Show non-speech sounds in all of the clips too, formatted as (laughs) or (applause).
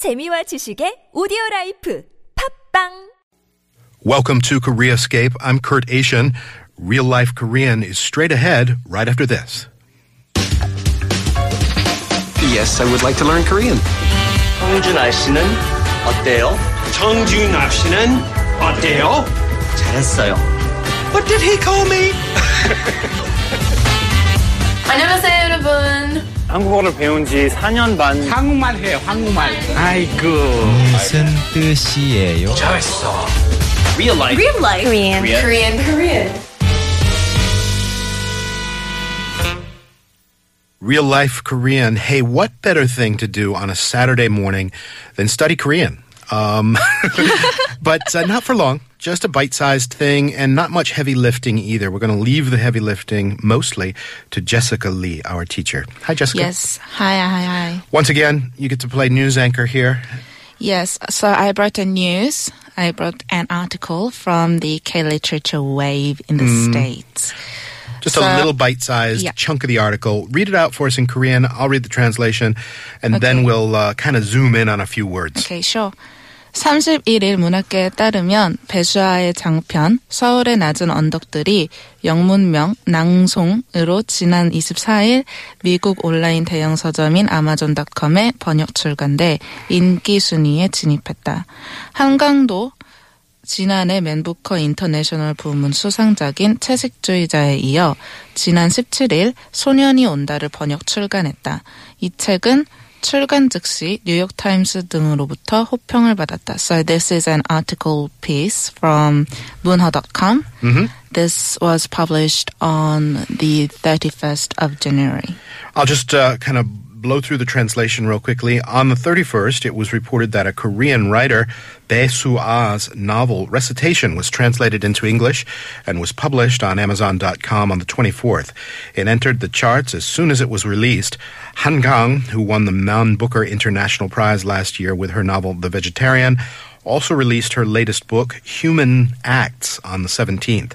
재미와 지식의 오디오 라이프 팝빵 Welcome to Koreascape. I'm Kurt Asian. Real Life Korean is straight ahead right after this. Yes, I would like to learn Korean. 홍준아 씨는 어때요? 정준하 씨는 어때요? 잘했어요. What did he call me? (laughs) 안녕하세요 여러분 한국어를 배운 지 4년 반 한국말 해요, 한국말. 아이고. 무슨 뜻이에요? 잘했어. Real life. Real life Korean Korean Korean Real Life Korean. Hey, what better thing to do on a Saturday morning than study Korean? Um, (laughs) but uh, not for long. Just a bite sized thing and not much heavy lifting either. We're going to leave the heavy lifting mostly to Jessica Lee, our teacher. Hi, Jessica. Yes. Hi, hi, hi. Once again, you get to play news anchor here. Yes. So I brought a news. I brought an article from the K literature wave in the States. Just So- a little bite sized Yeah. chunk of the article. Read it out for us in Korean. I'll read the translation, and then we'll uh, kind of zoom in on a few words. Okay, sure. 31일 문학계에 따르면 배수아의 장편 서울의 낮은 언덕들이 영문명 낭송으로 지난 24일 미국 온라인 대형 서점인 아마존닷컴에 번역 출간돼 인기 순위에 진입했다. 한강도 지난해 맨부커 인터내셔널 부문 수상작인 채식주의자에 이어 지난 17일 소년이 온다를 번역 출간했다. 이 책은 출간 즉시 뉴욕타임스 등으로부터 호평을 받았다. So this is an article piece from 문화.com. This was published on the 31st of January. I'll just uh, kind of blow through the translation real quickly. On the 31st, it was reported that a Korean writer, Bae Soo-ah's novel Recitation was translated into English and was published on Amazon.com on the 24th. It entered the charts as soon as it was released. Han Gang, who won the Man Booker International Prize last year with her novel The Vegetarian, also released her latest book, Human Acts, on the 17th.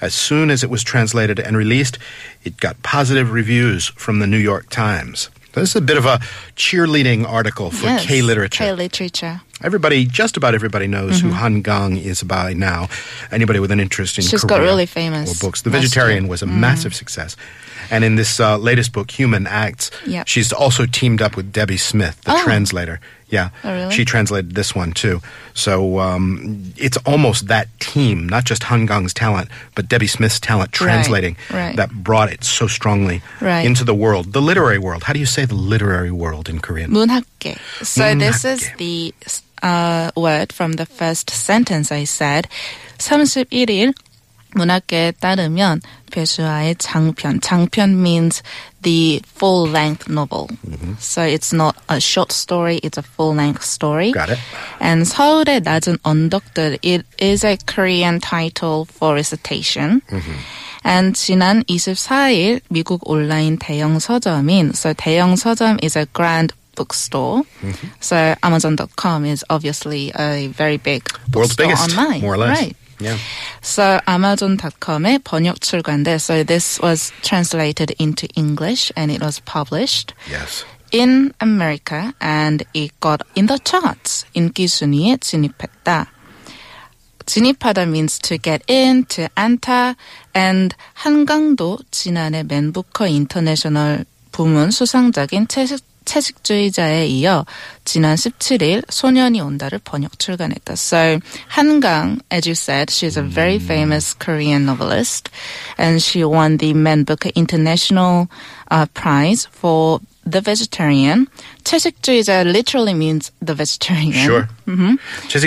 As soon as it was translated and released, it got positive reviews from the New York Times. This is a bit of a cheerleading article for Yes, K literature. K literature. Everybody, just about everybody knows who Han Gang is by now. Anybody with an interest in Mm-hmm. She's got really famous or books. The Vegetarian year. was a massive success. And in this uh, latest book, Human Acts, Yep. she's also teamed up with Debbie Smith, the Oh. translator. Yeah, Oh, really? she translated this one too. So um, it's almost that team, not just Han Gang's talent, but Debbie Smith's talent translating right. that brought it so strongly Right. into the world, the literary world. How do you say the literary world in Korean? 문학계. So this is 문학계. the uh, word from the first sentence I said. 31일 문학계에 따르면 배수아의 장편. 장편 means the full-length novel. So it's not a short story, it's a full-length story. Got it. And 서울의 낮은 언덕들, it is a Korean title for recitation. And 지난 24일 미국 온라인 대형 서점인, so 대형 서점 is a grand bookstore. So Amazon.com is obviously a very big World's bookstore biggest, online. more or less. Right. Yeah. So Amazon.com에 번역 출간돼. So this was translated into English and it was published Yes. in America and it got in the charts. 인기 순위에 진입했다. 진입하다 means to get in, to enter, and 한강도 지난해 맨부커 인터내셔널 부문 수상작인 채식, 채식주의자에 이어 지난 17일 소년이 온다를 번역 출간했다. So 한강, as you said, she's a very famous Korean novelist, and she won the Man Booker International uh, Prize for The Vegetarian. 채식주의자 literally means the vegetarian. Sure. Mm-hmm.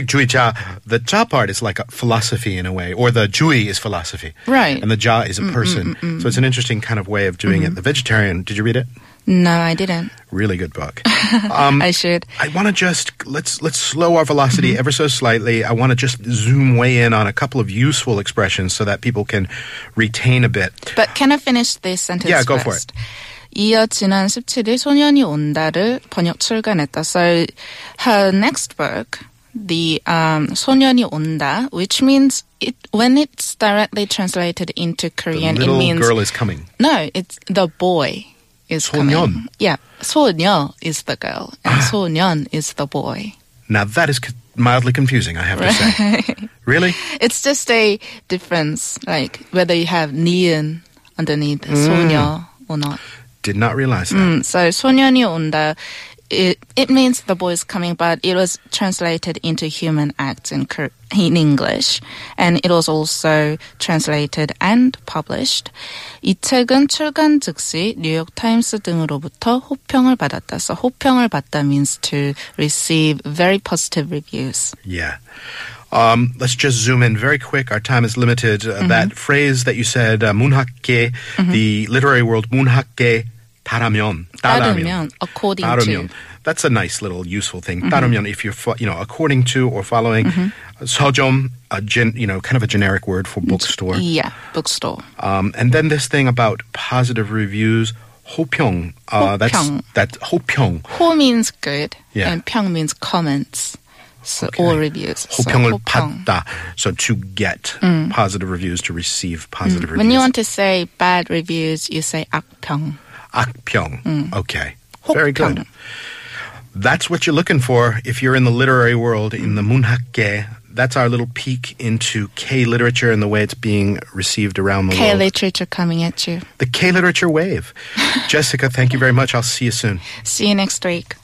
주의자, the ja part is like a philosophy in a way, or the jui is philosophy. Right. And the ja is a person. So it's an interesting kind of way of doing Mm-hmm. it. The Vegetarian, did you read it? No, I didn't. Really good book. I (laughs) should. I want to just let's let's slow our Mm-hmm. velocity ever so slightly. I want to just zoom way in on a couple of useful expressions so that people can retain a bit. But can I finish this sentence Yeah, go for first? 이어 지난 17일 소년이 온다를 번역 출간했다. So her next book, the um, 소년이 온다, which means it when it's directly translated into The Korean, it little means girl is coming. no, it's the boy is 소년. coming. Yeah, 소녀 is the girl and 소년 is the boy. Now that is c- mildly confusing, I have to say. (laughs) really? It's just a difference, like whether you have 니은 underneath 소녀 or not. Did not realize that. Mm, so 소년이 온다. It, it means the boy is coming, but it was translated into human acts in, Kor- in English. And it was also translated and published. 이 책은 출간 즉시 뉴욕 타임스 등으로부터 호평을 받았다. So 호평을 받다 means to receive very positive reviews. Yeah. Um, let's just zoom in very quick. Our time is limited. Uh, That phrase that you said, uh, 문학계, the literary world, 문학계 따르면. 따르면, according 따르면. to. That's a nice little useful thing. 따르면, if you're, fo- you know, according to or following. 서점, a gen, you know, kind of a generic word for bookstore. Yeah, bookstore. Um, and then this thing about positive reviews, 호평. Uh, that's 호평. that 호평. 호 means good, Yeah. and 평 means comments. So, or reviews. So 호평을 호평. 받다. So to get positive reviews, to receive positive reviews. When you want to say bad reviews, you say 악평. 악평. Okay. Very 혹평. good. That's what you're looking for if you're in the literary world, in the 문학계. That's our little peek into K literature and the way it's being received around the K world. literature coming at you. the K literature wave. (laughs) Jessica, thank you very much. I'll see you soon. See you next week.